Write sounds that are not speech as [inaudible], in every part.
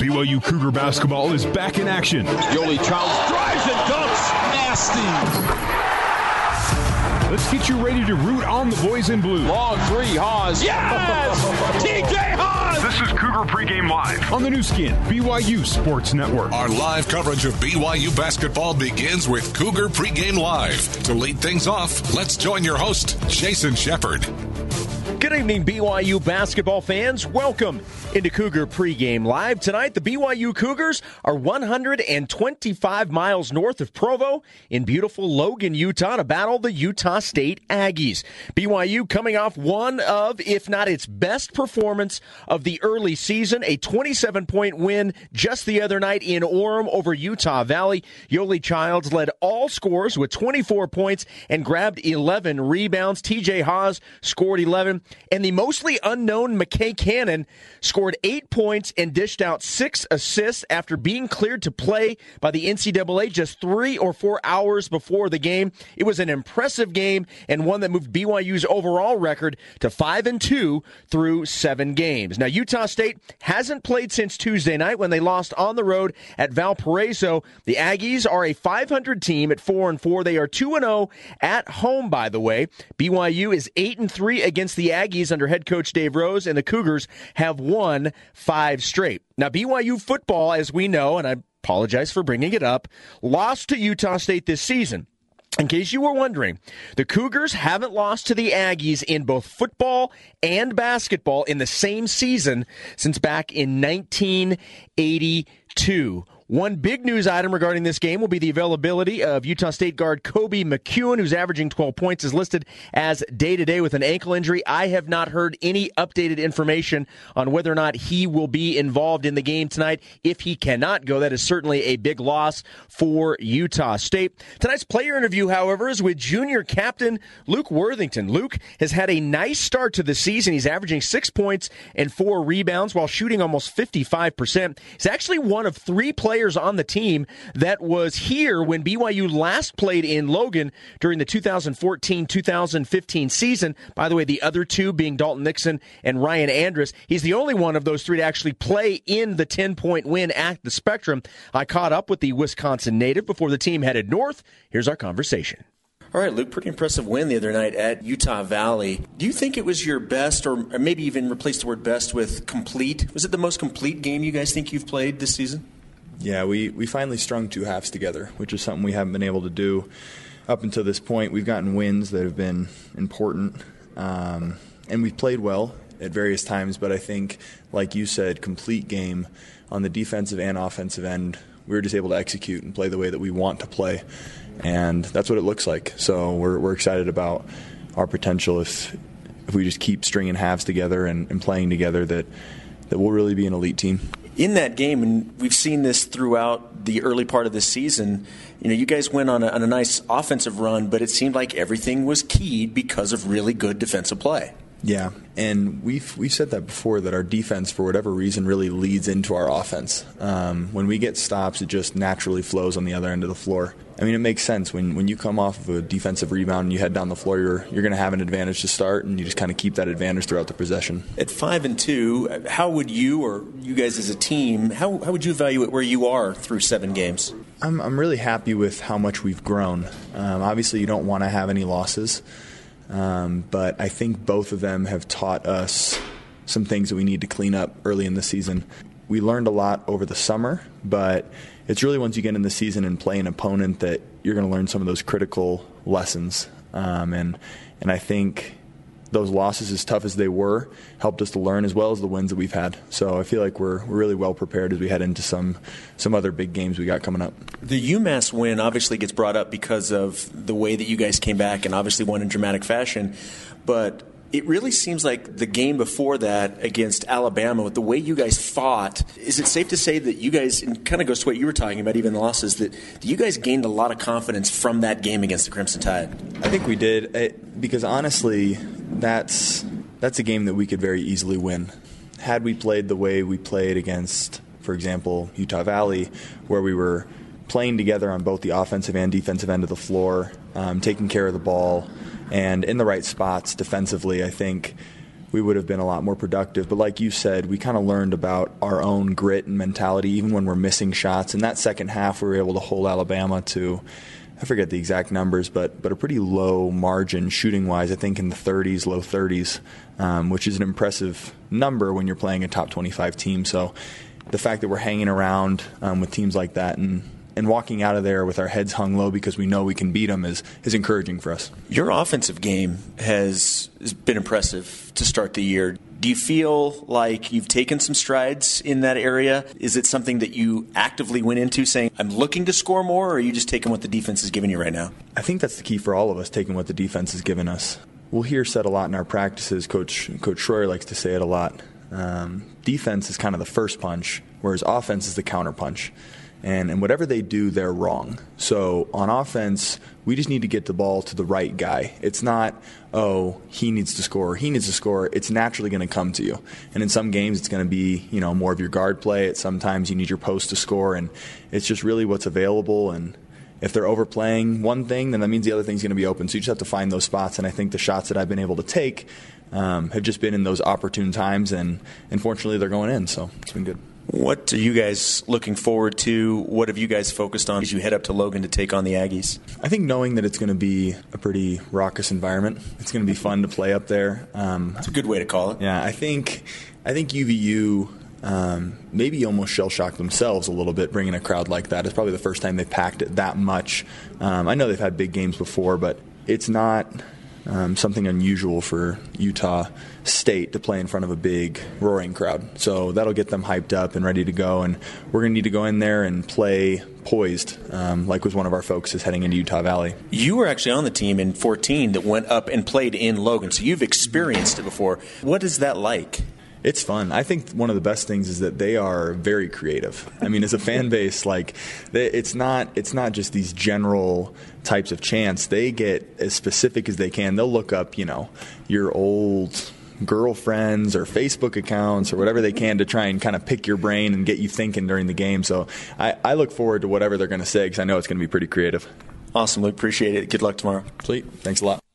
BYU Cougar basketball is back in action. Yoeli Childs drives and dunks. Nasty. Let's get you ready to root on the boys in blue. Long three, Haws. Yes! [laughs] TJ Haws! This is Cougar Pregame Live on the Nu Skin, BYU Sports Network. Our live coverage of BYU basketball begins with Cougar Pregame Live. To lead things off, let's join your host, Jason Shepard. Good evening, BYU basketball fans. Welcome into Cougar pregame live. Tonight, the BYU Cougars are 125 miles north of Provo in beautiful Logan, Utah to battle the Utah State Aggies. BYU coming off one of, if not its best performance of the early season, a 27 point win just the other night in Orem over Utah Valley. Yoeli Childs led all scores with 24 points and grabbed 11 rebounds. TJ Haws scored 11 and the mostly unknown McKay Cannon scored eight points and dished out six assists after being cleared to play by the NCAA just three or four hours before the game. It was an impressive game and one that moved BYU's overall record to five and two through seven games. Now, Utah State hasn't played since Tuesday night when they lost on the road at Valparaiso. The Aggies are a 500 team at four and four. They are two and zero at home, by the way. BYU is eight and three against the Aggies under head coach Dave Rose, and the Cougars have won five straight. Now, BYU football, as we know, and I apologize for bringing it up, lost to Utah State this season. In case you were wondering, the Cougars haven't lost to the Aggies in both football and basketball in the same season since back in 1982. One big news item regarding this game will be the availability of Utah State guard Koby McEwen, who's averaging 12 points, is listed as day to day with an ankle injury. I have not heard any updated information on whether or not he will be involved in the game tonight. If he cannot go, that is certainly a big loss for Utah State. Tonight's player interview, however, is with junior captain Luke Worthington. Luke has had a nice start to the season. He's averaging six points and four rebounds while shooting almost 55%. He's actually one of three players players on the team that was here when BYU last played in Logan during the 2014 2015 season. By the way, the other two being Dalton Nixon and Ryan Andrus. He's the only one of those three to actually play in the 10 point win at the Spectrum. I caught up with the Wisconsin native before the team headed north. Here's our conversation. All right, Luke, pretty impressive win the other night at Utah Valley. Do you think it was your best, or maybe even replace the word best with complete? Was it the most complete game you guys think you've played this season? Yeah, we, we finally strung two halves together, which is something we haven't been able to do up until this point. We've gotten wins that have been important, um, and we've played well at various times, but I think, like you said, complete game on the defensive and offensive end, we were just able to execute and play the way that we want to play. And that's what it looks like. So we're, we're excited about our potential if, if we just keep stringing halves together and, and playing together that, that we'll really be an elite team in that game, and we've seen this throughout the early part of the season. You know, you guys went on a, on a nice offensive run, but it seemed like everything was keyed because of really good defensive play. Yeah, and we've we've said that before that our defense, for whatever reason, really leads into our offense. Um, when we get stops, it just naturally flows on the other end of the floor. I mean, it makes sense when when you come off of a defensive rebound and you head down the floor, you're you're going to have an advantage to start, and you just kind of keep that advantage throughout the possession. At five and two, how would you or you guys as a team how how would you evaluate where you are through seven games? I'm I'm really happy with how much we've grown. Um, obviously, you don't want to have any losses. Um, but I think both of them have taught us some things that we need to clean up early in the season. We learned a lot over the summer, but it's really once you get in the season and play an opponent that you're going to learn some of those critical lessons. Um, and and I think those losses, as tough as they were, helped us to learn as well as the wins that we've had. So I feel like we're, really well prepared as we head into some some other big games we got coming up. The UMass win obviously gets brought up because of the way that you guys came back and obviously won in dramatic fashion, but it really seems like the game before that against Alabama, with the way you guys fought, is it safe to say that you guys, and kind of goes to what you were talking about, even losses, that, you guys gained a lot of confidence from that game against the Crimson Tide? I think we did, it, because honestly, that's that's a game that we could very easily win. Had we played the way we played against, for example, Utah Valley, where we were playing together on both the offensive and defensive end of the floor, um, taking care of the ball, and in the right spots defensively, I think we would have been a lot more productive. But like you said, we kind of learned about our own grit and mentality, even when we're missing shots. In that second half, we were able to hold Alabama to. I forget the exact numbers, but but a pretty low margin shooting wise. I think in the 30s, low 30s, um, which is an impressive number when you're playing a top 25 team. So the fact that we're hanging around um, with teams like that and and walking out of there with our heads hung low because we know we can beat them is, is encouraging for us. Your offensive game has, been impressive to start the year. Do you feel like you've taken some strides in that area? Is it something that you actively went into saying, I'm looking to score more, or are you just taking what the defense is giving you right now? I think that's the key for all of us, taking what the defense has given us. We'll hear said a lot in our practices. Coach Coach Schroyer likes to say it a lot. Um, defense is kind of the first punch, whereas offense is the counter punch and, and whatever they do, they're wrong. So on offense, we just need to get the ball to the right guy. It's not, oh, he needs to score, he needs to score. It's naturally going to come to you. And in some games, it's going to be, you know, more of your guard play. At sometimes you need your post to score, and it's just really what's available. And if they're overplaying one thing, then that means the other thing's going to be open. So you just have to find those spots. And I think the shots that I've been able to take um, have just been in those opportune times, and unfortunately, they're going in. So it's been good. What are you guys looking forward to? What have you guys focused on as you head up to Logan to take on the Aggies? I think knowing that it's going to be a pretty raucous environment, it's going to be fun to play up there. Um, it's a good way to call it. Yeah, I think I think UVU um, maybe almost shell shocked themselves a little bit bringing a crowd like that. It's probably the first time they've packed it that much. Um, I know they've had big games before, but it's not um, something unusual for Utah State to play in front of a big roaring crowd. So that'll get them hyped up and ready to go. And we're going to need to go in there and play poised, um, like was one of our focuses heading into Utah Valley. You were actually on the team in 14 that went up and played in Logan, so you've experienced it before. What is that like? It's fun. I think one of the best things is that they are very creative. I mean, as a fan [laughs] base, like it's not it's not just these general types of chants. They get as specific as they can. They'll look up, you know, your old girlfriends or Facebook accounts or whatever they can to try and kind of pick your brain and get you thinking during the game. So I, I look forward to whatever they're going to say because I know it's going to be pretty creative. Awesome, Luke. Appreciate it. Good luck tomorrow. Sweet. Thanks a lot.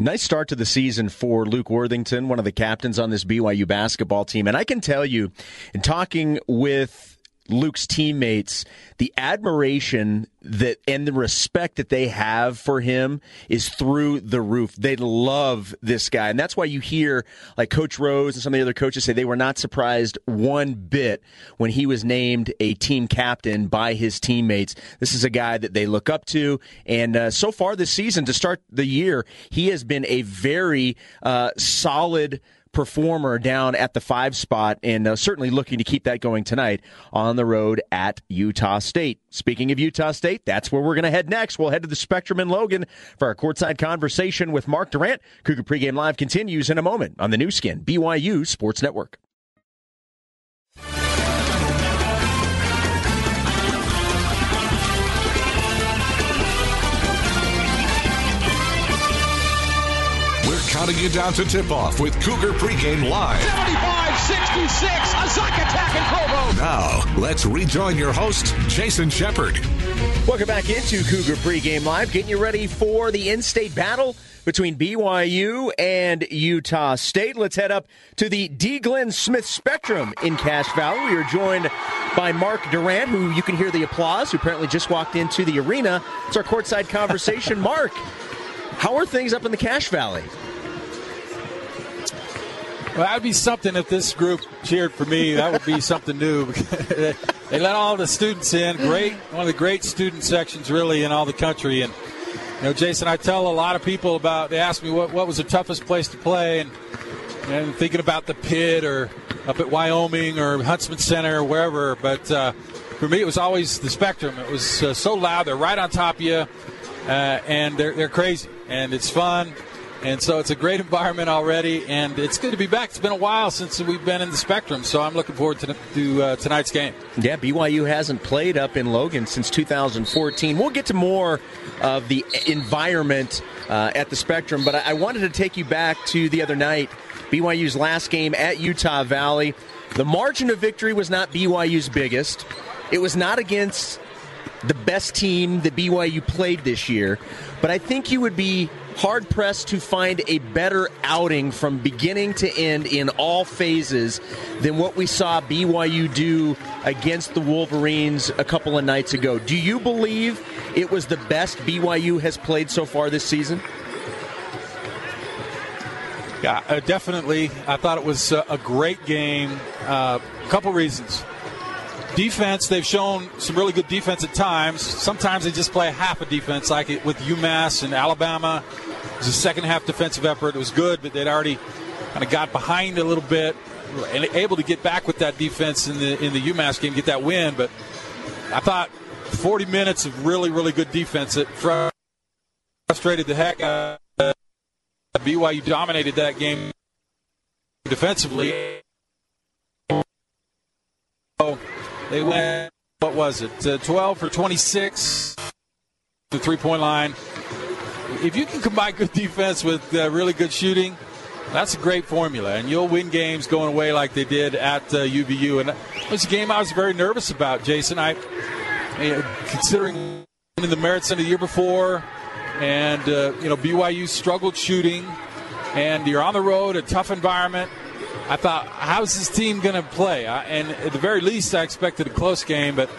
Nice start to the season for Luke Worthington, one of the captains on this BYU basketball team. And I can tell you, in talking with Luke's teammates, the admiration that and the respect that they have for him is through the roof. They love this guy. And that's why you hear like Coach Rose and some of the other coaches say they were not surprised one bit when he was named a team captain by his teammates. This is a guy that they look up to. And uh, so far this season, to start the year, he has been a very uh, solid performer down at the five spot, and uh, certainly looking to keep that going tonight on the road at Utah State. Speaking of Utah State, that's where we're going to head next. We'll head to the Spectrum in Logan for our courtside conversation with Mark Durrant. Cougar Pregame Live continues in a moment on the Nu Skin, BYU Sports Network. Counting you down to tip off with Cougar Pregame Live. 75 66, a Zach attack in Provo. Now, let's rejoin your host, Jason Shepard. Welcome back into Cougar Pregame Live, getting you ready for the in state battle between BYU and Utah State. Let's head up to the D. Glenn Smith Spectrum in Cache Valley. We are joined by Mark Durrant, who you can hear the applause, who apparently just walked into the arena. It's our courtside conversation. [laughs] Mark, how are things up in the Cache Valley? Well, that would be something if this group cheered for me. That would be something new. [laughs] they let all the students in. Great, one of the great student sections, really, in all the country. And you know, Jason, I tell a lot of people about. They ask me what what was the toughest place to play, and and thinking about the pit or up at Wyoming or Huntsman Center or wherever. But uh, for me, it was always the Spectrum. It was uh, so loud. They're right on top of you, uh, and they're they're crazy, and it's fun. And so it's a great environment already, and it's good to be back. It's been a while since we've been in the Spectrum, so I'm looking forward to, to uh, tonight's game. Yeah, BYU hasn't played up in Logan since 2014. We'll get to more of the environment uh, at the Spectrum, but I-, I wanted to take you back to the other night, BYU's last game at Utah Valley. The margin of victory was not BYU's biggest. It was not against the best team that BYU played this year, but I think you would be hard pressed to find a better outing from beginning to end in all phases than what we saw BYU do against the Wolverines a couple of nights ago. Do you believe it was the best BYU has played so far this season? Yeah, uh, definitely. I thought it was uh, a great game. A uh, couple reasons. Defense, they've shown some really good defense at times. Sometimes they just play half a defense, like it with UMass and Alabama. It was a second half defensive effort. It was good, but they'd already kind of got behind a little bit and able to get back with that defense in the in the UMass game, get that win. But I thought 40 minutes of really, really good defense that frustrated the heck out of BYU dominated that game defensively. So they went, what was it, uh, 12 for 26, the three point line if you can combine good defense with uh, really good shooting, that's a great formula, and you'll win games going away like they did at uh, UVU. And it was a game I was very nervous about, Jason. I, uh, considering in the Marriott Center the year before, and uh, you know BYU struggled shooting, and you're on the road, a tough environment. I thought, how's this team going to play? I, and at the very least, I expected a close game, but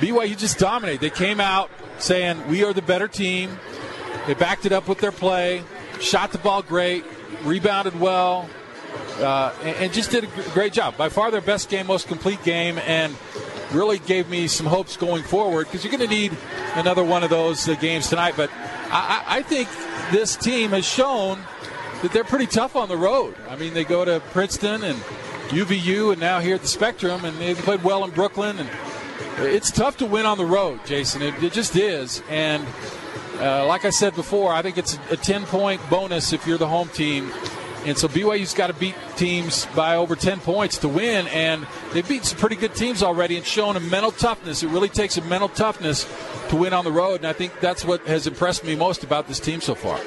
BYU just dominated. They came out saying, "We are the better team." They backed it up with their play, shot the ball great, rebounded well, uh, and, and, just did a great job. By far their best game, most complete game, and really gave me some hopes going forward because you're going to need another one of those uh, games tonight. But I, I think this team has shown that they're pretty tough on the road. I mean, they go to Princeton and UVU, and now here at the Spectrum, and they've played well in Brooklyn. And it's tough to win on the road, Jason. It, it just is, and uh, like I said before, I think it's a 10 point bonus if you're the home team. And so BYU's got to beat teams by over 10 points to win. And they've beat some pretty good teams already and shown a mental toughness. It really takes a mental toughness to win on the road. And I think that's what has impressed me most about this team so far.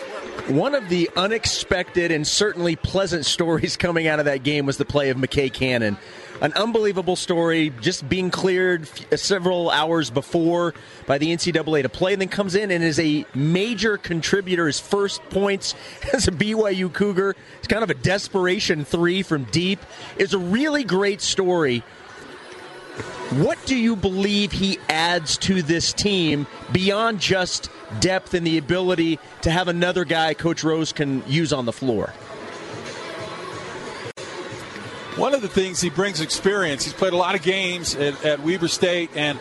One of the unexpected and certainly pleasant [laughs] stories coming out of that game was the play of McKay Cannon an unbelievable story, just being cleared uh, several hours before by the NCAA to play, and then comes in and is a major contributor. His first points [laughs] as a BYU Cougar. It's kind of a desperation three from deep. It's a really great story. What do you believe he adds to this team beyond just depth and the ability to have another guy Coach Rose can use on the floor? One of the things he brings experience. He's played a lot of games at, at Weber State and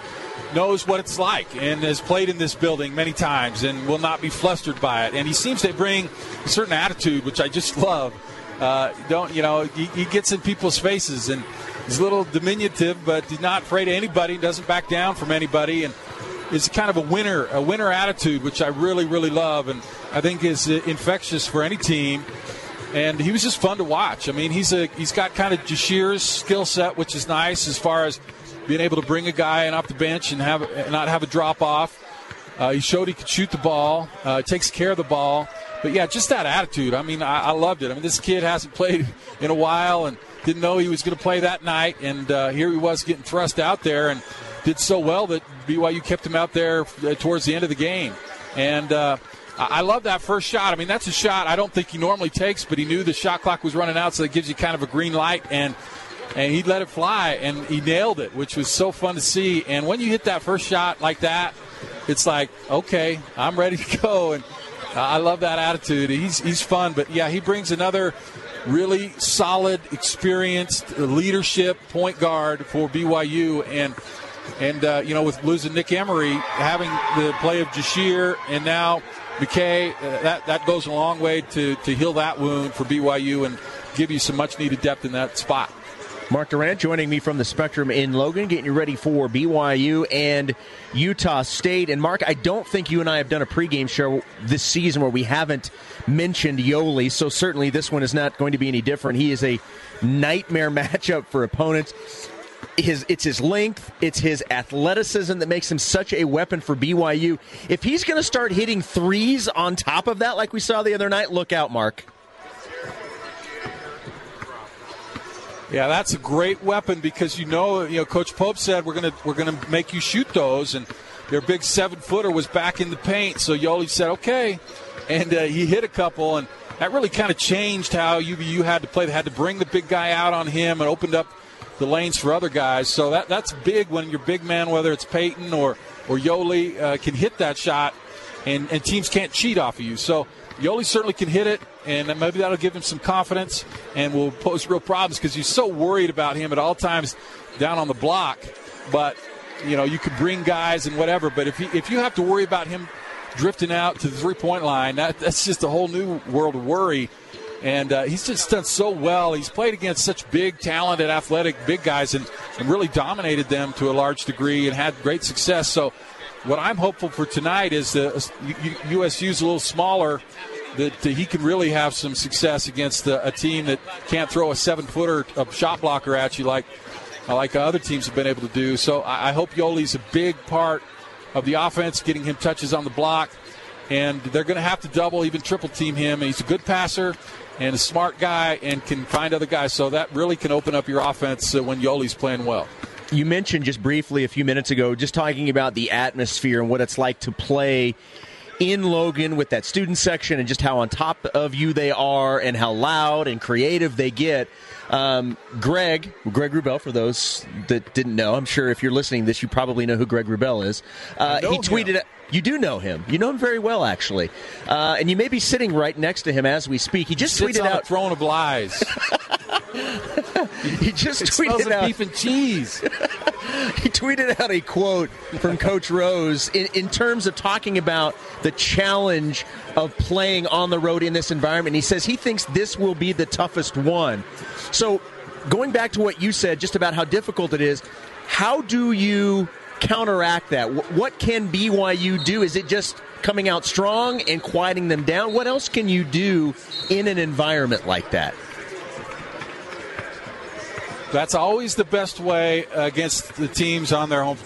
knows what it's like and has played in this building many times and will not be flustered by it. And he seems to bring a certain attitude, which I just [laughs] love. Uh, don't you know? He, he, gets in people's faces and he's a little diminutive, but he's not afraid of anybody. Doesn't back down from anybody, and is kind of a winner, a winner attitude, which I really, really love, and I think is infectious for any team and he was just fun to watch. I mean, he's a he's got kind of Jahshire's skill set, which is nice as far as being able to bring a guy in off the bench and have and not have a drop off. Uh, he showed he could shoot the ball, uh, takes care of the ball. But yeah, just that attitude. I mean, I, I, loved it. I mean, this kid hasn't played [laughs] in a while and didn't know he was going to play that night, and uh, here he was getting thrust out there and did so well that BYU kept him out there uh, towards the end of the game. And uh, I love that first shot. I mean, that's a shot I don't think he normally takes, but he knew the shot clock was running out, so it gives you kind of a green light, and and he let it fly, and he nailed it, which was so fun to see. And when you hit that first shot like that, it's like, okay, I'm ready to go, and I love that attitude. He's he's fun, but yeah, he brings another really solid, experienced leadership point guard for BYU, and and uh, you know with losing Nick Emery, having the play of Jahshire, and now McKay, uh, that, that goes a long way to, to heal that wound for BYU and give you some much needed depth in that spot. Mark Durrant joining me from the Spectrum in Logan, getting you ready for BYU and Utah State. And Mark, I don't think you and I have done a pregame show this season where we haven't mentioned Yoeli, so certainly this one is not going to be any different. He is a nightmare [laughs] matchup for opponents his it's his length, it's his athleticism that makes him such a weapon for BYU. If he's going to start hitting threes on top of that, like we saw the other night, look out, Mark. Yeah, that's a great weapon because you know, you know, Coach Pope said we're gonna we're gonna make you shoot those, and their big seven footer was back in the paint. So Yoeli said, okay. And uh, he hit a couple, and that really kind of changed how UVU had to play. They had to bring the big guy out on him and opened up the lanes for other guys. So that that's big when your big man, whether it's Payton or, or Yoeli, uh, can hit that shot, and, and teams can't cheat off of you. So Yoeli certainly can hit it, and maybe that'll give him some confidence and will pose real problems because you're so worried about him at all times down on the block. But you know, you could bring guys and whatever, but if he, if you have to worry about him drifting out to the three point line, that, that's just a whole new world of worry. And uh, he's just done so well. He's played against such big, talented, athletic, big guys and, and really dominated them to a large degree and had great success. So, what I'm hopeful for tonight is that USU's a little smaller, that he can really have some success against a, a team that can't throw a seven footer, a shot blocker at you like like other teams have been able to do. So I hope Yoeli's a big part of the offense, getting him touches on the block. And they're going to have to double, even triple team him. He's a good passer and a smart guy and can find other guys. So that really can open up your offense uh, when Yoeli's playing well. You mentioned just briefly a few minutes ago, just talking about the atmosphere and what it's like to play in Logan with that student section and just how on top of you they are and how loud and creative they get. Um, Greg, Greg Wrubell, for those that didn't know, I'm sure if you're listening to this, you probably know who Greg Wrubell is. Uh, he tweeted. Him. You do know him. You know him very well, actually, uh, and you may be sitting right next to him as we speak. He just Sits tweeted out throne of lies. [laughs] [laughs] he just it tweeted out beef and cheese. [laughs] he tweeted out a quote from Coach Rose in, in terms of talking about the challenge of playing on the road in this environment. He says he thinks this will be the toughest one. So, going back to what you said, just about how difficult it is, how do you counteract that? What can BYU do? Is it just coming out strong and quieting them down? What else can you do in an environment like that? That's always the best way against the teams on their home,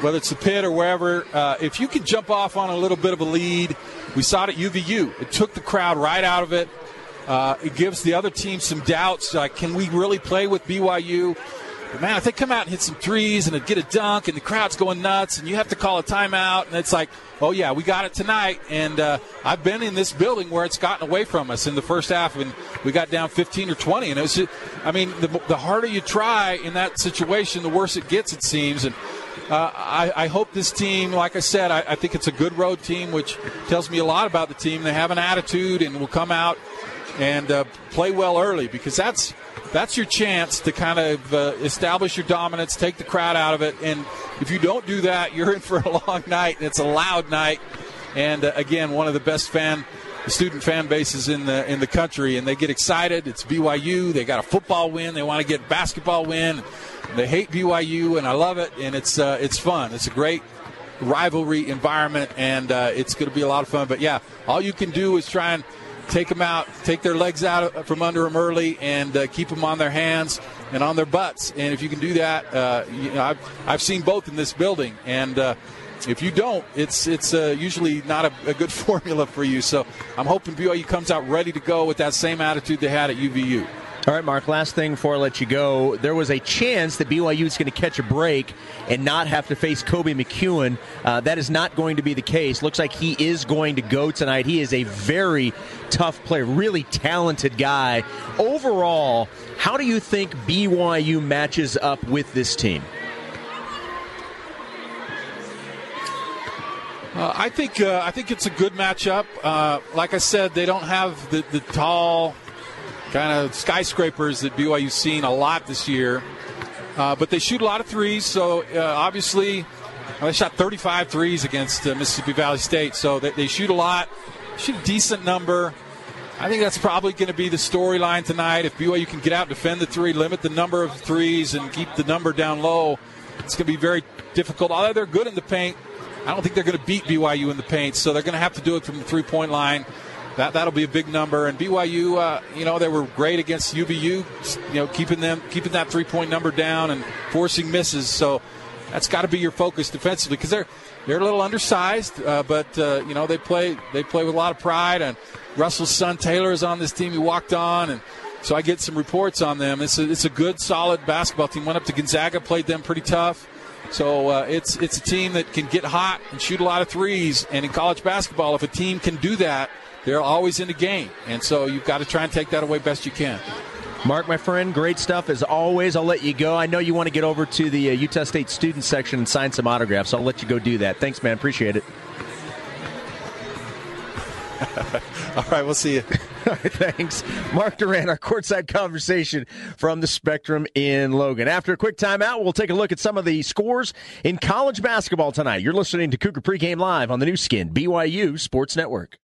whether it's the pit or wherever. Uh, if you can jump off on a little bit of a lead, we saw it at UVU. It took the crowd right out of it. Uh, it gives the other team some doubts. Like, can we really play with BYU? But man, if they come out and hit some threes and get a dunk and the crowd's going nuts and you have to call a timeout and it's like, oh yeah, we got it tonight. And uh, I've been in this building where it's gotten away from us in the first half and we got down 15 or 20. And it was, I mean, the, the harder you try in that situation, the worse it gets, it seems. And uh, I, I, hope this team, like I said, I, I, think it's a good road team, which tells me a lot about the team. They have an attitude and will come out and uh, play well early because that's that's your chance to kind of uh, establish your dominance, take the crowd out of it, and if you don't do that, [laughs] you're in for a long night. And it's a loud night, and uh, again, one of the best fan student fan bases in the in the country, and they get excited. It's BYU. They got a football win. They want to get a basketball win. They hate BYU, and I love it. And it's uh, it's fun. It's a great rivalry environment, and uh, it's going to be a lot of fun. But yeah, all you can do is try and take them out, take their legs out from under them early, and uh, keep them on their hands and on their butts. And if you can do that, uh, you know, I've, I've seen both in this building. And uh, if you don't, it's it's uh, usually not a, a, good [laughs] formula for you. So I'm hoping BYU comes out ready to go with that same attitude they had at UVU. All right, Mark, last thing before I let you go. There was a chance that BYU is going to catch a break and not have to face Koby McEwen. Uh, that is not going to be the case. Looks like he is going to go tonight. He is a very tough player, really talented guy. Overall, how do you think BYU matches up with this team? Uh, I think uh, I think it's a good matchup. Uh, like I said, they don't have the, the tall kind of skyscrapers that BYU's seen a lot this year. Uh, but they shoot a lot of threes, so uh, obviously they shot 35 threes against uh, Mississippi Valley State, so they, they, shoot a lot, shoot a decent number. I think that's probably going to be the storyline tonight. If BYU can get out, defend the three, limit the number of threes, and keep the number down low, it's going to be very difficult. Although they're good in the paint, I don't think they're going to beat BYU in the paint, so they're going to have to do it from the three point line that that'll be a big number. And BYU, uh, you know, they were great against UVU, you know, keeping them keeping that three point number down and forcing misses. So that's got to be your focus defensively because they're they're a little undersized, uh, but uh, you know they play they play with a lot of pride. And Russell's son Taylor is on this team. He walked on, and so I get some reports on them. It's a, it's a good, solid basketball team. Went up to Gonzaga, played them pretty tough. So uh, it's it's a team that can get hot and shoot a lot of threes. And in college basketball, if a team can do that, they're always in the game. And so you've got to try and take that away best you can. Mark, my friend, great stuff as always. I'll let you go. I know you want to get over to the uh, Utah State student section and sign some autographs. So I'll let you go do that. Thanks, man. Appreciate it. [laughs] All right, we'll see you. [laughs] Thanks. Mark Durrant, our courtside conversation from the Spectrum in Logan. After a quick timeout, we'll take a look at some of the scores in college basketball tonight. You're listening to Cougar Pregame Live on the Nu Skin, BYU Sports Network.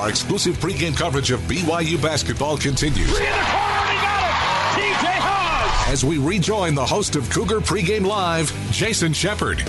Our exclusive pregame coverage of BYU basketball continues. Reed Anthony got it. TJ. As we rejoin the host of Cougar Pregame Live, Jason Shepard.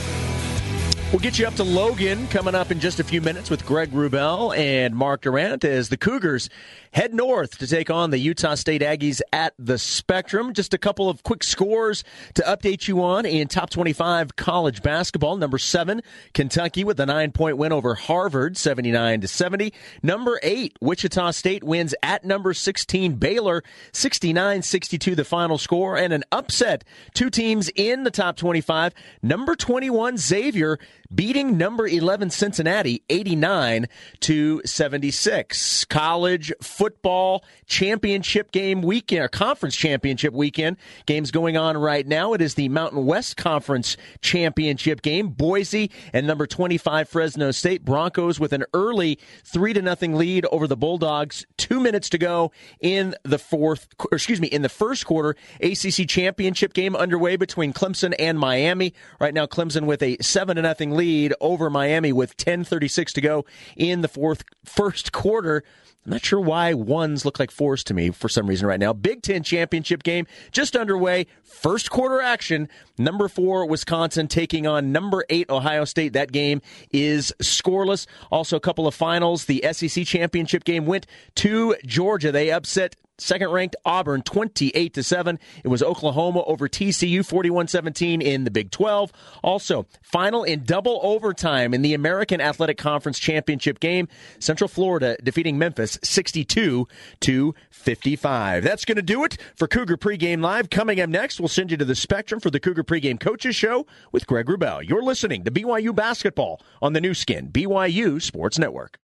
We'll get you up to Logan coming up in just a few minutes with Greg Wrubell and Mark Durrant as the Cougars head north to take on the Utah State Aggies at the Spectrum. Just a couple of quick scores to update you on in top 25 college basketball. Number seven, Kentucky with a nine point win over Harvard, 79 to 70. Number eight, Wichita State wins at number 16, Baylor, 69 62 the final score, and an upset. Two teams in the top 25. Number 21, Xavier beating number 11 Cincinnati 89 to 76. College football championship game weekend, or conference championship weekend. Games going on right now. It is the Mountain West Conference championship game. Boise and number 25 Fresno State Broncos with an early 3 to nothing lead over the Bulldogs. 2 minutes to go in the fourth excuse me, in the first quarter. ACC championship game underway between Clemson and Miami. Right now Clemson with a 7 to nothing lead over Miami with 10:36 to go in the fourth first quarter. I'm not sure why ones look like fours to me for some reason right now. Big Ten championship game just underway. First quarter action. Number four, Wisconsin taking on number eight, Ohio State. That game is scoreless. Also, a couple of finals. The SEC championship game went to Georgia. They upset second ranked Auburn 28 to 7. It was Oklahoma over TCU 41-17 in the Big 12. Also, final in double overtime in the American Athletic Conference Championship game, Central Florida defeating Memphis 62 to 55. That's going to do it for Cougar Pregame Live. Coming up next, we'll send you to the Spectrum for the Cougar Pregame Coaches Show with Greg Wrubell. You're listening to BYU Basketball on the Nu Skin, BYU Sports Network.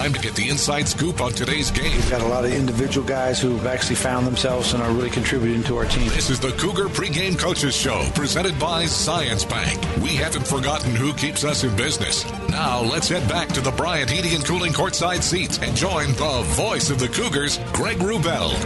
Time to get the inside scoop on today's game. We've got a lot of individual guys who've actually found themselves and are really contributing to our team. This is the Cougar Pregame Coaches Show, presented by Zions Bank. We haven't forgotten who keeps us in business. Now let's head back to the Bryant Heating and Cooling courtside seats and join the voice of the Cougars, Greg Wrubell.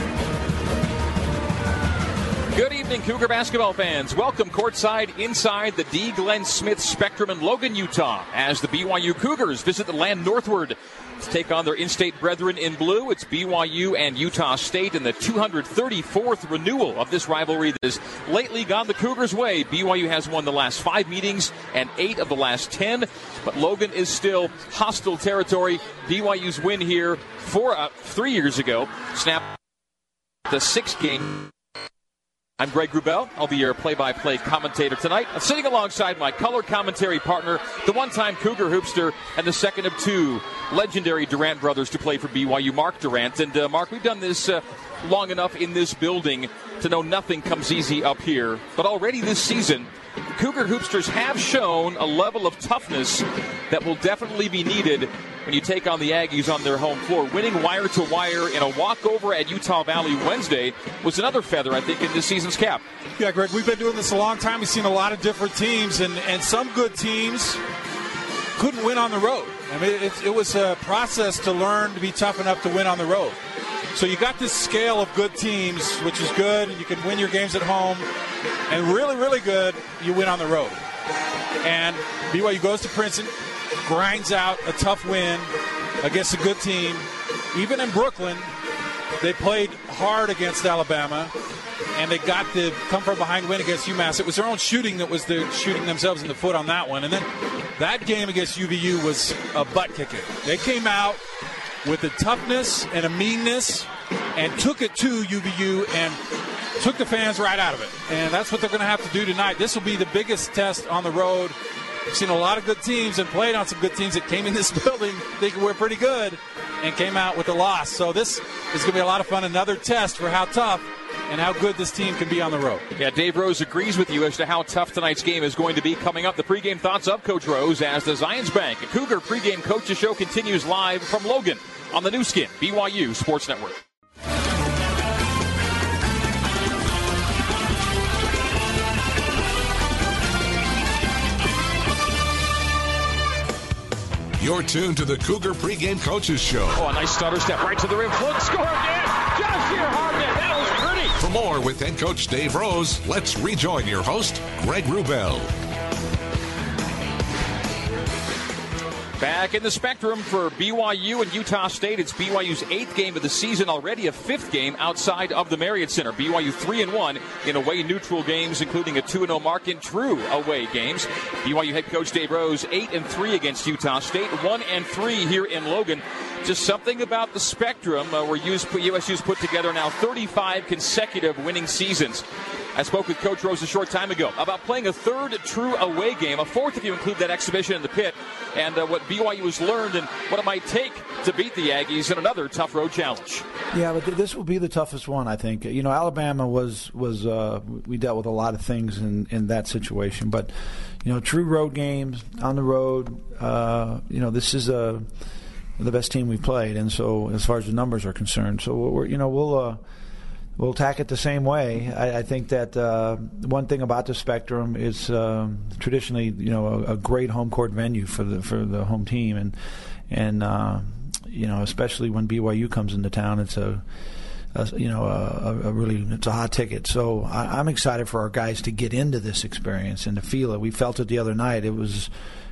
Good evening, Cougar basketball fans. Welcome courtside inside the D. Glenn Smith Spectrum in Logan, Utah, as the BYU Cougars visit the land northward to take on their in-state brethren in blue. It's BYU and Utah State in the 234th renewal of this rivalry that has lately gone the Cougars' way. BYU has won the last five meetings and eight of the last ten, but Logan is still hostile territory. BYU's win here four, uh, three years ago snapped the sixth game I'm Greg Wrubell. I'll be your play-by-play commentator tonight. I'm sitting alongside my color commentary partner, the one-time Cougar hoopster, and the second of two legendary Durrant brothers to play for BYU, Mark Durrant. And uh, Mark, we've done this uh, long enough in this building to know nothing comes easy up here. But already this season, Cougar hoopsters have shown a level of toughness that will definitely be needed when you take on the Aggies on their home floor. Winning wire to wire in a walkover at Utah Valley Wednesday was another feather, I think, in this season's cap. Yeah, Greg, we've been doing this a long time. We've seen a lot of different teams, and, and some good teams couldn't win on the road. I mean, it, it was a process to learn to be tough enough to win on the road. So you got this scale of good teams, which is good. You can win your games at home, and really, really good, you win on the road. And BYU goes to Princeton, grinds out a tough win against a good team. Even in Brooklyn, they played hard against Alabama, and they got the come from behind win against UMass. It was their own shooting that was the shooting themselves in the foot on that one. And then that game against UVU was a butt kicking. They came out with a toughness and a meanness and took it to UVU and took the fans right out of it. And that's what they're going to have to do tonight. This will be the biggest test on the road. We've seen a lot of good teams and played on some good teams that came in this [laughs] building thinking we're pretty good and came out with a loss. So this is going to be a lot of fun. Another test for how tough and how good this team can be on the road. Yeah, Dave Rose agrees with you as to how tough tonight's game is going to be. Coming up, the pregame thoughts of Coach Rose as the Zions Bank Cougar pregame coaches show continues live from Logan on the Nu Skin BYU Sports Network. You're tuned to the Cougar Pregame Coaches Show. Oh, a nice stutter step right to the rim. Flip score again. Just here, Hardnett. That was pretty. For more with head coach Dave Rose, let's rejoin your host, Greg Wrubell. Back in the spectrum for BYU and Utah State. It's BYU's eighth game of the season, already a fifth game outside of the Marriott Center. BYU 3 and 1 in away neutral games, including a 2 0 mark in true away games. BYU head coach Dave Rose 8 and 3 against Utah State, 1 and 3 here in Logan. Just something about the spectrum uh, where USU's put together now 35 consecutive winning seasons. I spoke with Coach Rose a short time ago about playing a third true away game, a fourth if you include that exhibition in the pit, and uh, what BYU has learned and what it might take to beat the Aggies in another tough road challenge. Yeah, but th- this will be the toughest one, I think. You know, Alabama was was uh, we dealt with a lot of things in in that situation, but you know, true road games on the road. Uh, you know, this is a the best team we've played, and so as far as the numbers are concerned, so we're you know we'll. Uh, we'll attack it the same way. I, I think that uh, one thing about the Spectrum is um, traditionally, you know, a, a, great home court venue for the for the home team, and and uh, you know, especially when BYU comes into town, it's a, a you know a, a, really it's a hot ticket. So I, I'm excited for our guys to get into this experience and to feel it. We felt it the other night. It was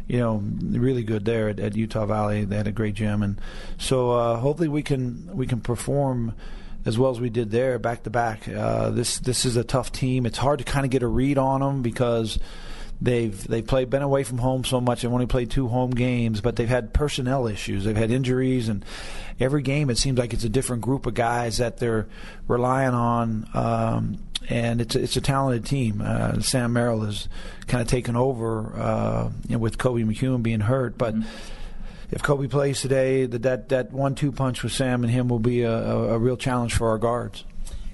you know, really good there at, at, Utah Valley. They had a great gym, and so uh, hopefully we can we can perform as well as we did there, back to back. Uh, this this is a tough team. It's hard to kind of get a read on them because they've they've played been away from home so much. They've only played two home games, but they've had personnel issues. They've had injuries, and every game it seems like it's a different group of guys that they're relying on. Um, and it's a, it's a talented team. Uh, Sam Merrill has kind of taken over uh, you know, with Koby McEwen being hurt, but. Mm-hmm if Koby plays today, that that, that one-two punch with Sam and him will be a, a, a real challenge for our guards.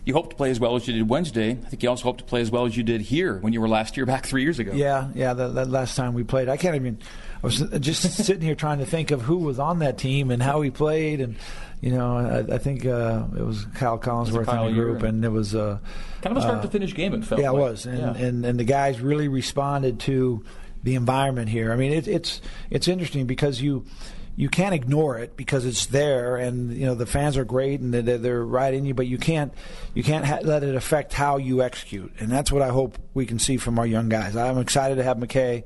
You hope to play as well as you did Wednesday. I think you also hope to play as well as you did here when you were last year back three years ago. Yeah, yeah, that, that last time we played, I can't even. I was just [laughs] sitting here trying to think of who was on that team and how he played, and you know, I, I think uh, it was Kyle Collinsworth was in the group, and it was uh, kind of a start uh, to finish game. It felt yeah, like. it was, and, yeah. and and the guys really responded to the environment here. I mean, it, it's it's interesting because you you can't ignore it because it's there, and you know the fans are great and they're, they're right in you. But you can't you can't ha- let it affect how you execute, and that's what I hope we can see from our young guys. I'm excited to have McKay.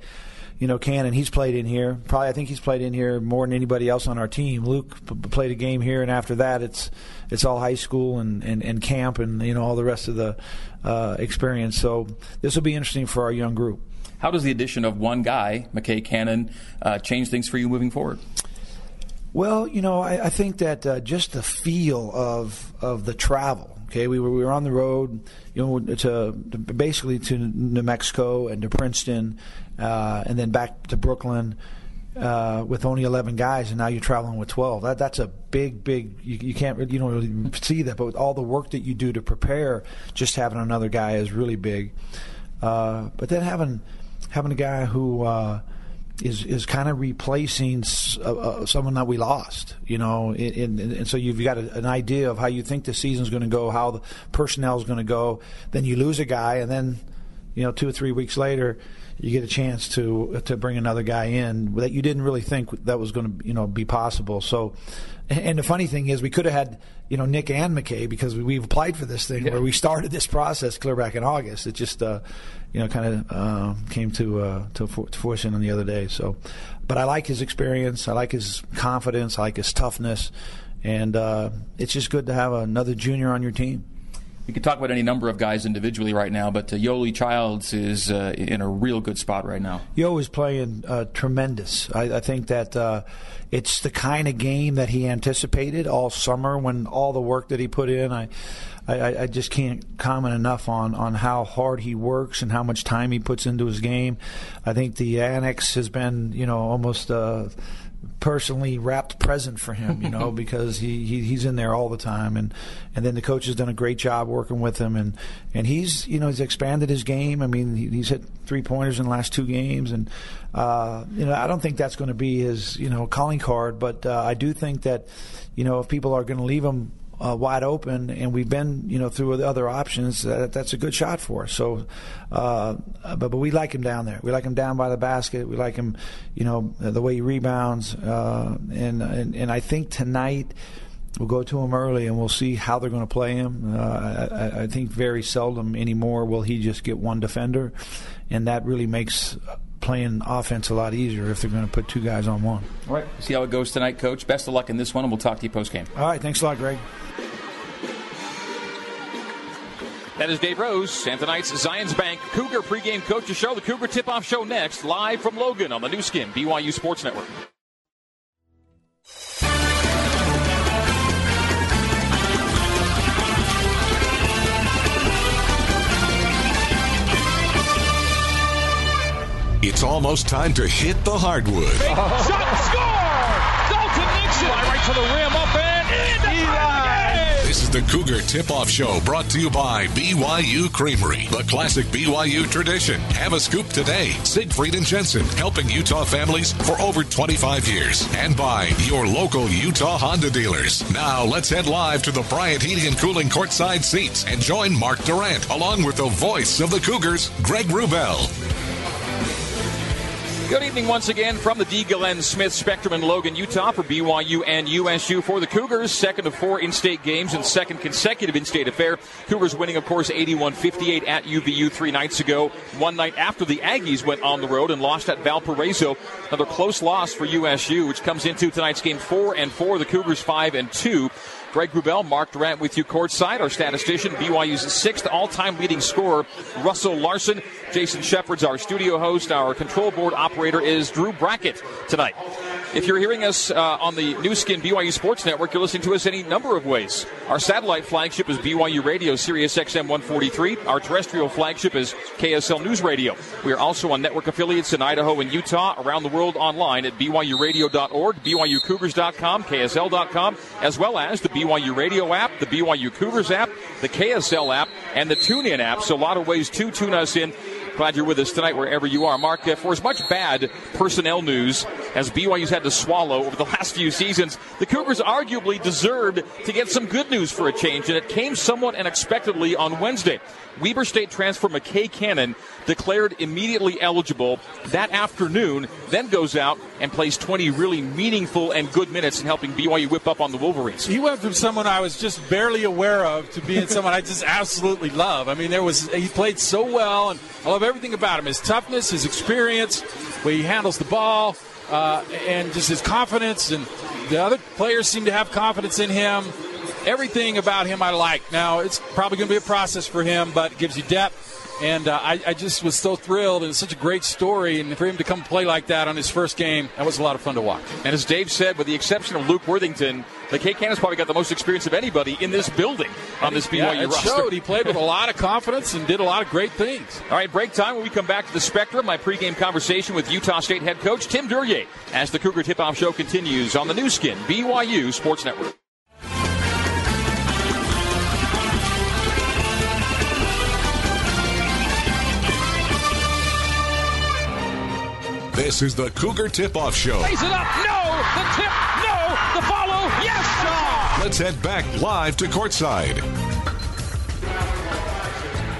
You know, Cannon, he's played in here. Probably, I think he's played in here more than anybody else on our team. Luke p- played a game here, and after that, it's it's all high school and, and, and camp and you know all the rest of the uh, experience. So this will be interesting for our young group. How does the addition of one guy, McKay Cannon, uh, change things for you moving forward? Well, you know, I, I think that uh, just the feel of of the travel. Okay, we were we were on the road, you know, to, to basically to New Mexico and to Princeton, uh, and then back to Brooklyn. Uh, with only 11 guys, and now you're traveling with 12. That that's a big, big. You, you can't you don't really see that, but with all the work that you do to prepare, just having another guy is really big. Uh, but then having having a guy who uh, is is kind of replacing uh, uh, someone that we lost, you know, and, and so you've got a, an idea of how you think the season's going to go, how the personnel is going to go. Then you lose a guy, and then you know, two or three weeks later, you get a chance to to bring another guy in that you didn't really think that was going to you know be possible. So, and the funny thing is, we could have had you know Nick and McKay because we, have applied for this thing yeah. where we started this process clear back in August. It just uh, you know kind of uh, came to uh, to, to fruition on the other day. So, but I like his experience. I like his confidence. I like his toughness, and uh, it's just good to have another junior on your team. We could talk about any number of guys individually right now, but uh, Yoeli Childs is uh, in a real good spot right now. Yo is playing uh, tremendous. I, I, think that uh, it's the kind of game that he anticipated all summer when all the work that he put in. I, I, I just can't comment enough on, on how hard he works and how much time he puts into his game. I think the annex has been, you know, almost. Uh, personally wrapped present for him, you know, [laughs] because he, he he's in there all the time, and and then the coach has done a great job working with him, and and he's you know he's expanded his game. I mean, he, he's hit three pointers in the last two games, and uh, you know I don't think that's going to be his you know calling card, but uh, I do think that you know if people are going to leave him uh, wide open, and we've been, you know, through the other options. That, that's a good shot for us. So, uh, but but we like him down there. We like him down by the basket. We like him, you know, the way he rebounds. Uh, and, and and I think tonight. We'll go to him early and we'll see how they're going to play him. Uh, I, I think very seldom anymore will he just get one defender, and that really makes playing offense a lot easier if they're going to put two guys on one. All right. See how it goes tonight, Coach. Best of luck in this one, and we'll talk to you post game. All right. Thanks a lot, Greg. That is Dave Rose and tonight's Zions Bank Cougar pregame coaches show. The Cougar tip-off show next, live from Logan on the Nu Skin BYU Sports Network. It's almost time to hit the hardwood. Big shot, score! Dalton Nixon, right to the rim, up and in. This is the Cougar Tip Off Show brought to you by BYU Creamery, the classic BYU tradition. Have a scoop today. Siegfried and Jensen, helping Utah families for over 25 years. And by your local Utah Honda dealers. Now let's head live to the Bryant Heating and Cooling courtside seats and join Mark Durrant along with the voice of the Cougars, Greg Wrubell. Good evening once again from the Dee Glen Smith Spectrum in Logan, Utah for BYU and USU for the Cougars. Second of four in-state games and second consecutive in-state affair. Cougars winning, of course, 81-58 at UVU three nights ago. One night after the Aggies went on the road and lost at Valparaiso. Another close loss for USU, which comes into tonight's game four and four. The Cougars five and two. Greg Wrubell, Mark Durrant with you courtside. Our statistician, BYU's sixth all-time leading scorer, Russell Larson. Jason Shepard's our studio host. Our control board operator is Drew Brackett tonight. If you're hearing us uh, on the Nu Skin BYU Sports Network, you're listening to us any number of ways. Our satellite flagship is BYU Radio, Sirius XM 143. Our terrestrial flagship is KSL News Radio. We are also on network affiliates in Idaho and Utah, around the world online at BYURadio.org, BYUCougars.com, KSL.com, as well as the BYU Radio app, the BYU Cougars app, the KSL app, and the TuneIn app. So a lot of ways to tune us in. Glad you're with us tonight wherever you are. Mark, uh, for as much bad personnel news as BYU's had to swallow over the [laughs] last few seasons, the Cougars arguably deserved to get some good news for a change, and it came somewhat unexpectedly on Wednesday. Weber State transfer McKay Cannon declared immediately eligible that afternoon, then goes out and plays 20 really meaningful and good minutes in helping BYU whip up on the Wolverines. He went from someone I was just barely aware of to being [laughs] someone I just absolutely love. I mean, there was he played so well, and I love everything about him: his toughness, his experience, way he handles the ball, uh, and just his confidence. And the other players seem to have confidence in him everything about him I like. Now, it's probably going to be a process for him, but it gives you depth. And uh, I, I, just was so thrilled. It's such a great story. And for him to come play like that on his first game, that was a lot of fun to watch. And as Dave said, with the exception of Luke Worthington, McKay Cannon's probably got the most experience of anybody in this building on this BYU yeah, it roster. Showed. He played with a lot of confidence and did a lot of great things. All right, break time. When we come back to the Spectrum, my pregame conversation with Utah State head coach Tim Duryea as the Cougar Tip-Off Show continues on the Nu Skin BYU Sports Network. This is the Cougar Tip Off Show. Raise it up. No. The tip. No. The follow. Yes, Shaw. Let's head back live to courtside.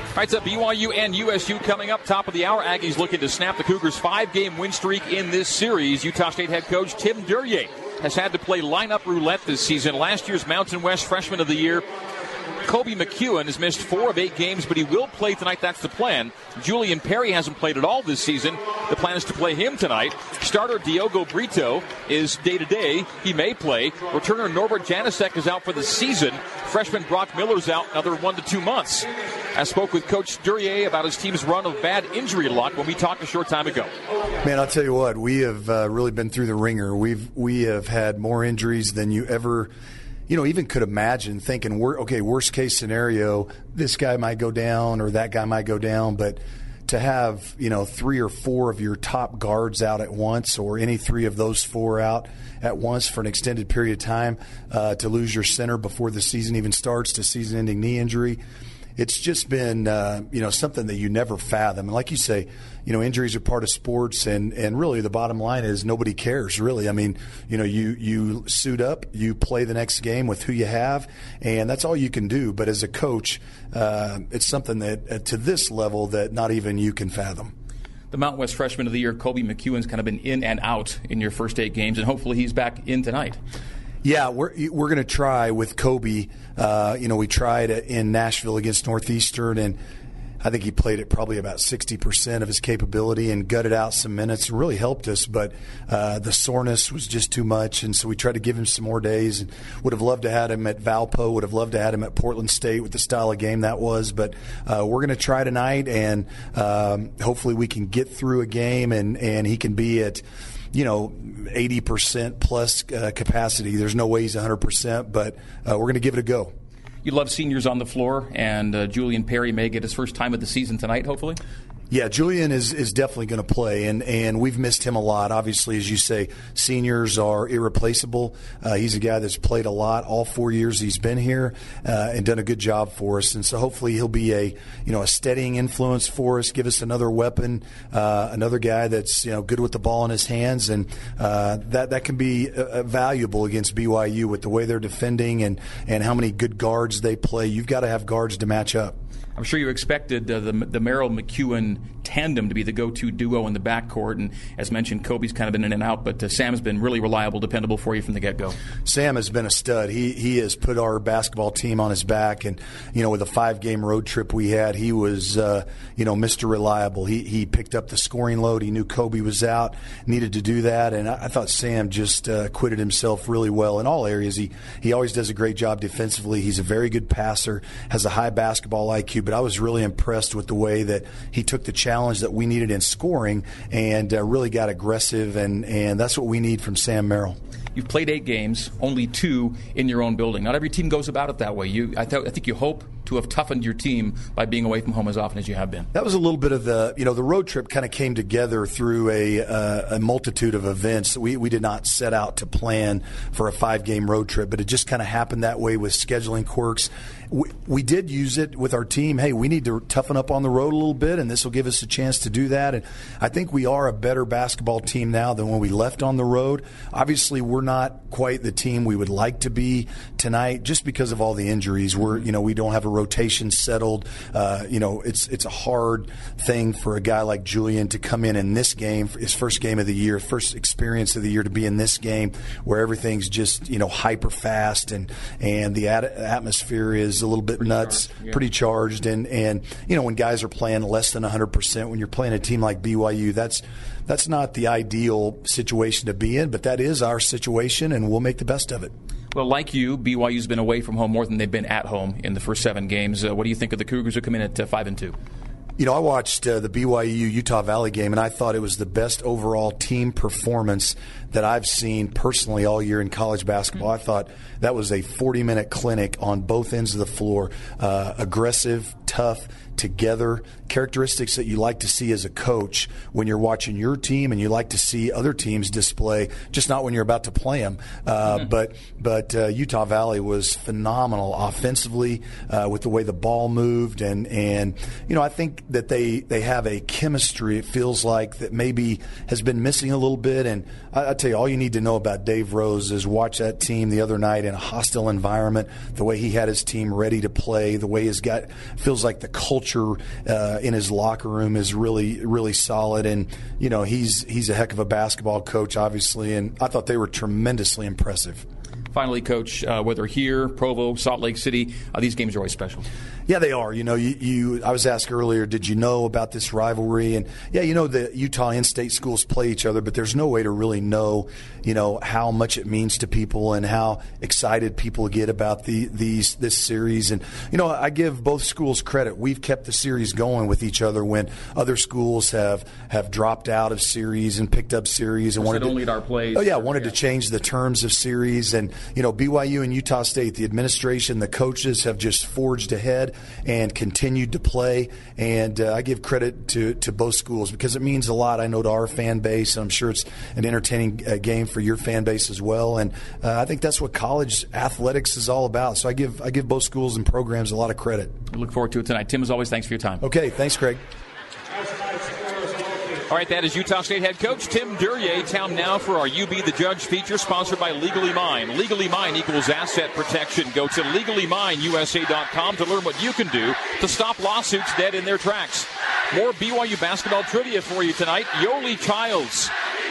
All right, so BYU and USU coming up top of the hour. Aggies looking to snap the Cougars' five-game win streak in this series. Utah State head coach Tim Duryea has had to play lineup roulette this season. Last year's Mountain West Freshman of the Year Koby McEwen has missed four of eight games, but he will play tonight. That's the plan. Julion Pearre hasn't played at all this season. The plan is to play him tonight. Starter Diogo Brito is day to day. He may play. Returner Norbert Janicek is out for the season. freshman Brock Miller's out another one to two months. I spoke with Coach Duryea about his team's run of bad injury luck when we talked a short time ago. Man, I'll tell you what, we have uh, really been through the ringer. We've we have had more injuries than you ever you know, even could imagine thinking, we're, okay, worst case scenario, this guy might go down or that guy might go down, but to have you know three or four of your top guards out at once, or any three of those four out at once for an extended period of time, uh, to lose your center before the season even starts to season-ending knee injury it's just been uh, you know something that you never fathom. And like you say, you know injuries are part of sports, and and really the bottom line is nobody cares really. I mean, you know you you suit up, you play the next game with who you have, and that's all you can do. But as a coach, uh, it's something that uh, to this level that not even you can fathom the Mountain West Freshman of the Year, Koby McEwen's kind of been in and out in your first eight games, and hopefully he's back in tonight. Yeah, we're we're going to try with Koby. Uh, you know, we tried in Nashville against Northeastern, and I think he played at probably about 60% of his capability and gutted out some minutes and really helped us. But uh, the soreness was just too much. And so we tried to give him some more days and would have loved to have had him at Valpo, would have loved to have had him at Portland State with the style of game that was. But uh, we're going to try tonight and um, hopefully we can get through a game and, and he can be at you know, 80% plus uh, capacity. There's no way he's 100%, but uh, we're going to give it a go. You love seniors on the floor, and uh, Julion Pearre may get his first time of the season tonight, hopefully. Yeah, Julian is, is definitely going to play, and, and we've missed him a lot. Obviously, as you say, seniors are irreplaceable. Uh, he's a guy that's played a lot all four years he's been here uh, and done a good job for us. And so hopefully he'll be a you know a steadying influence for us, give us another weapon, uh, another guy that's you know good with the ball in his hands, and uh, that that can be uh, uh, valuable against BYU with the way they're defending and and how many good guards they play. You've got to have guards to match up. I'm sure you expected uh, the the Merrill McEwen tandem to be the go-to duo in the backcourt, and as mentioned, Koby's kind of been in and out, but uh, Sam's been really reliable, dependable for you from the get-go. Sam has been a stud. He he has put our basketball team on his back, and you know, with a five-game road trip we had, he was uh, you know Mr. Reliable. He he picked up the scoring load. He knew Kobe was out, needed to do that, and I, I thought Sam just uh, acquitted himself really well in all areas. He he always does a great job defensively. He's a very good passer, has a high basketball IQ but I was really impressed with the way that he took the challenge that we needed in scoring and uh, really got aggressive, and, and that's what we need from Sam Merrill. You've played eight games, only two in your own building. Not every team goes about it that way. You, I, th- I think you hope to have toughened your team by being away from home as often as you have been. That was a little bit of the, you know, the road trip kind of came together through a, uh, a multitude of events. We, we did not set out to plan for a five game road trip, but it just kind of happened that way with scheduling quirks we, we did use it with our team. Hey, we need to toughen up on the road a little bit, and this will give us a chance to do that. And I think we are a better basketball team now than when we left on the road. Obviously, we're not quite the team we would like to be tonight, just because of all the injuries. We're you know we don't have a rotation settled. Uh, you know it's it's a hard thing for a guy like Julian to come in in this game, his first game of the year, first experience of the year, to be in this game where everything's just you know hyper fast and and the atmosphere is a little bit pretty nuts, charged, yeah. pretty charged, and and you know when guys are playing less than 100 percent, when you're playing a team like BYU, that's that's not the ideal situation to be in, but that is our situation, and we'll make the best of it. Well, like you, BYU's been away from home more than they've been at home in the first seven games. Uh, what do you think of the Cougars who come in at uh, five and two? You know, I watched uh, the BYU Utah Valley game, and I thought it was the best overall team performance that I've seen personally all year in college basketball. I thought that was a 40 minute clinic on both ends of the floor. Uh, aggressive, tough, together, characteristics that you like to see as a coach when you're watching your team and you like to see other teams display, just not when you're about to play them. Uh, mm-hmm. But but uh, Utah Valley was phenomenal offensively uh, with the way the ball moved, and and you know I think that they they have a chemistry. It feels like that maybe has been missing a little bit. And I, I tell you, all you need to know about Dave Rose is watch that team the other night in a hostile environment, the way he had his team ready to play, the way his got feels like the culture uh, in his locker room is really really solid, and you know he's he's a heck of a basketball coach, obviously, and I thought they were tremendously impressive. Finally, Coach, uh, whether here, Provo, Salt Lake City, uh, these games are always special. Yeah, they are. You know, you, you, I was asked earlier, did you know about this rivalry? And yeah, you know, the Utah in-state schools play each other, but there's no way to really know, you know, how much it means to people and how excited people get about the these this series. And you know, I give both schools credit. We've kept the series going with each other when other schools have have dropped out of series and picked up series and wanted to lead our plays. Oh yeah, wanted to change the terms of series. And you know, BYU and Utah State, the administration, the coaches have just forged ahead and continued to play. And uh, I give credit to, to both schools because it means a lot, I know, to our fan base. And I'm sure it's an entertaining uh, game for your fan base as well. And uh, I think that's what college athletics is all about. So I give, I give both schools and programs a lot of credit. We look forward to it tonight. Tim, as always, thanks for your time. Okay, thanks, Craig. All right, that is Utah State head coach Tim Duryea. Town now for our UB the Judge feature, sponsored by Legally Mine. Legally Mine equals asset protection. Go to legallymineusa.com to learn what you can do to stop lawsuits dead in their tracks. More BYU basketball trivia for you tonight. Yoeli Childs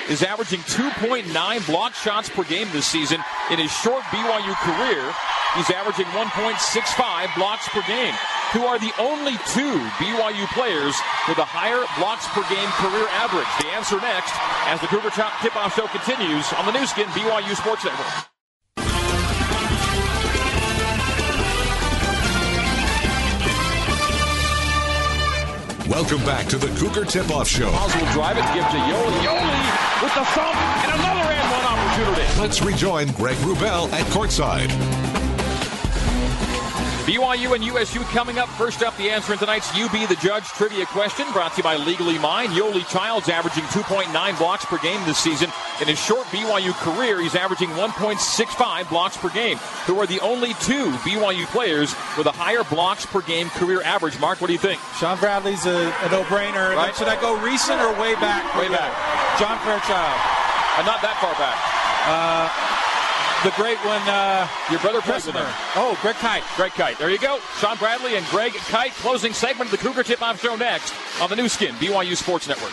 is averaging 2.9 block shots per game this season. In his short BYU career, he's averaging 1.65 blocks per game who are the only two BYU players with a higher blocks per game career average? The answer next as the Cougar Top Tip-Off Show continues on the Nu Skin BYU Sports Network. Welcome back to the Cougar Tip-Off Show. will drive it, give to Yoeli. Yoeli with the thump and another and one opportunity. Let's rejoin Greg Wrubell at courtside. BYU and USU coming up. First up, the answer in tonight's UB the Judge trivia question brought to you by Legally Mine. Yoeli Childs averaging 2.9 blocks per game this season. In his short BYU career, he's averaging 1.65 blocks per game, who are the only two BYU players with a higher blocks per game career average. Mark, what do you think? Shawn Bradley's a, a no-brainer. Right. Should I go recent or way back? Way back. John Fairchild. Uh, not that far back. Uh, the great one, uh, Your brother plays with Oh, Greg Kite. Greg Kite. There you go. Shawn Bradley and Greg Kite closing segment of the Cougar Tip Off Show next on the Nu Skin, BYU Sports Network.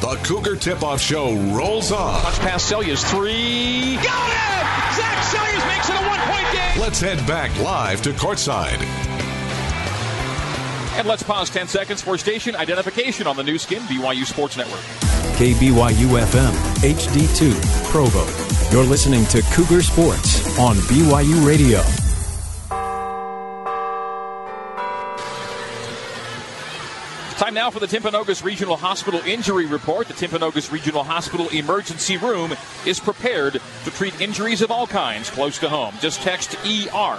The Cougar Tip-Off Show rolls on. Touch pass Seljaas three. Got it! Zach Seljaas makes it a one-point game. Let's head back live to courtside. And let's pause 10 seconds for station identification on the Nu Skin, BYU Sports Network. KBYU FM, HD2, Provo. You're listening to Cougar Sports on BYU Radio. Time now for the Timpanogos Regional Hospital injury report. The Timpanogos Regional Hospital emergency room is prepared to treat injuries of all kinds close to home. Just text ER